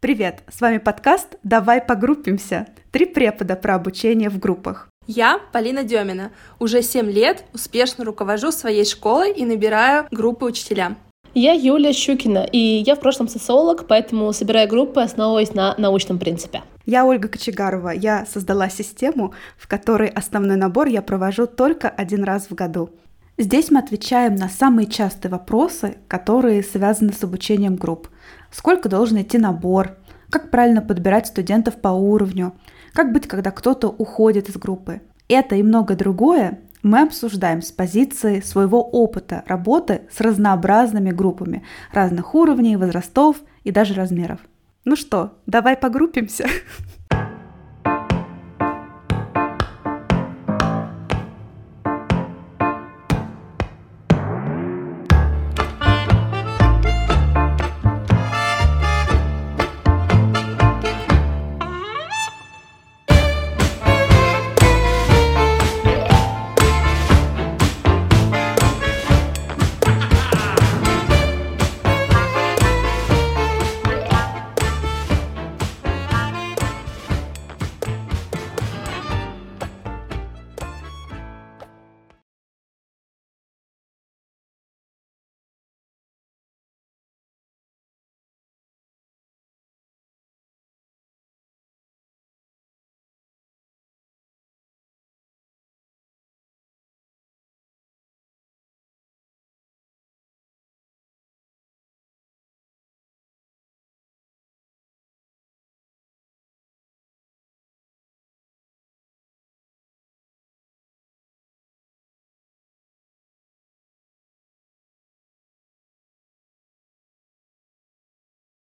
Привет, с вами подкаст «Давай погруппимся». Три препода про обучение в группах. Я Полина Демина. Уже 7 лет успешно руковожу своей школой и набираю группы учителя. Я Юлия Щукина, и я в прошлом социолог, поэтому собираю группы, основываясь на научном принципе. Я Ольга Кочегарова. Я создала систему, в которой основной набор я провожу только один раз в году. Здесь мы отвечаем на самые частые вопросы, которые связаны с обучением групп – сколько должен идти набор, как правильно подбирать студентов по уровню, как быть, когда кто-то уходит из группы. Это и многое другое мы обсуждаем с позиции своего опыта работы с разнообразными группами разных уровней, возрастов и даже размеров. Ну что, давай погруппимся?